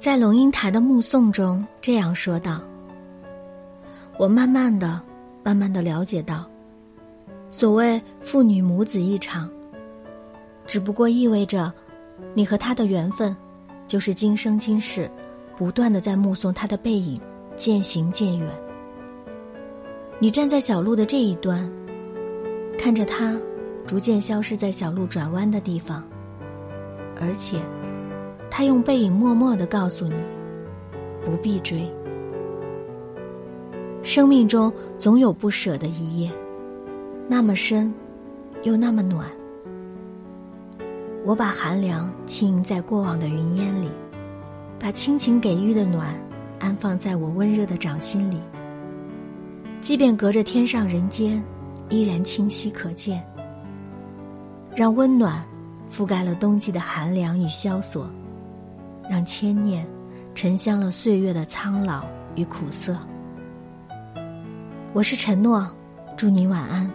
在龙应台的目送中这样说道：“我慢慢的、慢慢的了解到，所谓父女母子一场，只不过意味着，你和他的缘分，就是今生今世，不断的在目送他的背影渐行渐远。你站在小路的这一端，看着他逐渐消失在小路转弯的地方。”而且，他用背影默默的告诉你，不必追。生命中总有不舍的一夜，那么深，又那么暖。我把寒凉轻盈在过往的云烟里，把亲情给予的暖安放在我温热的掌心里。即便隔着天上人间，依然清晰可见。让温暖。覆盖了冬季的寒凉与萧索，让千念沉香了岁月的苍老与苦涩。我是承诺，祝你晚安。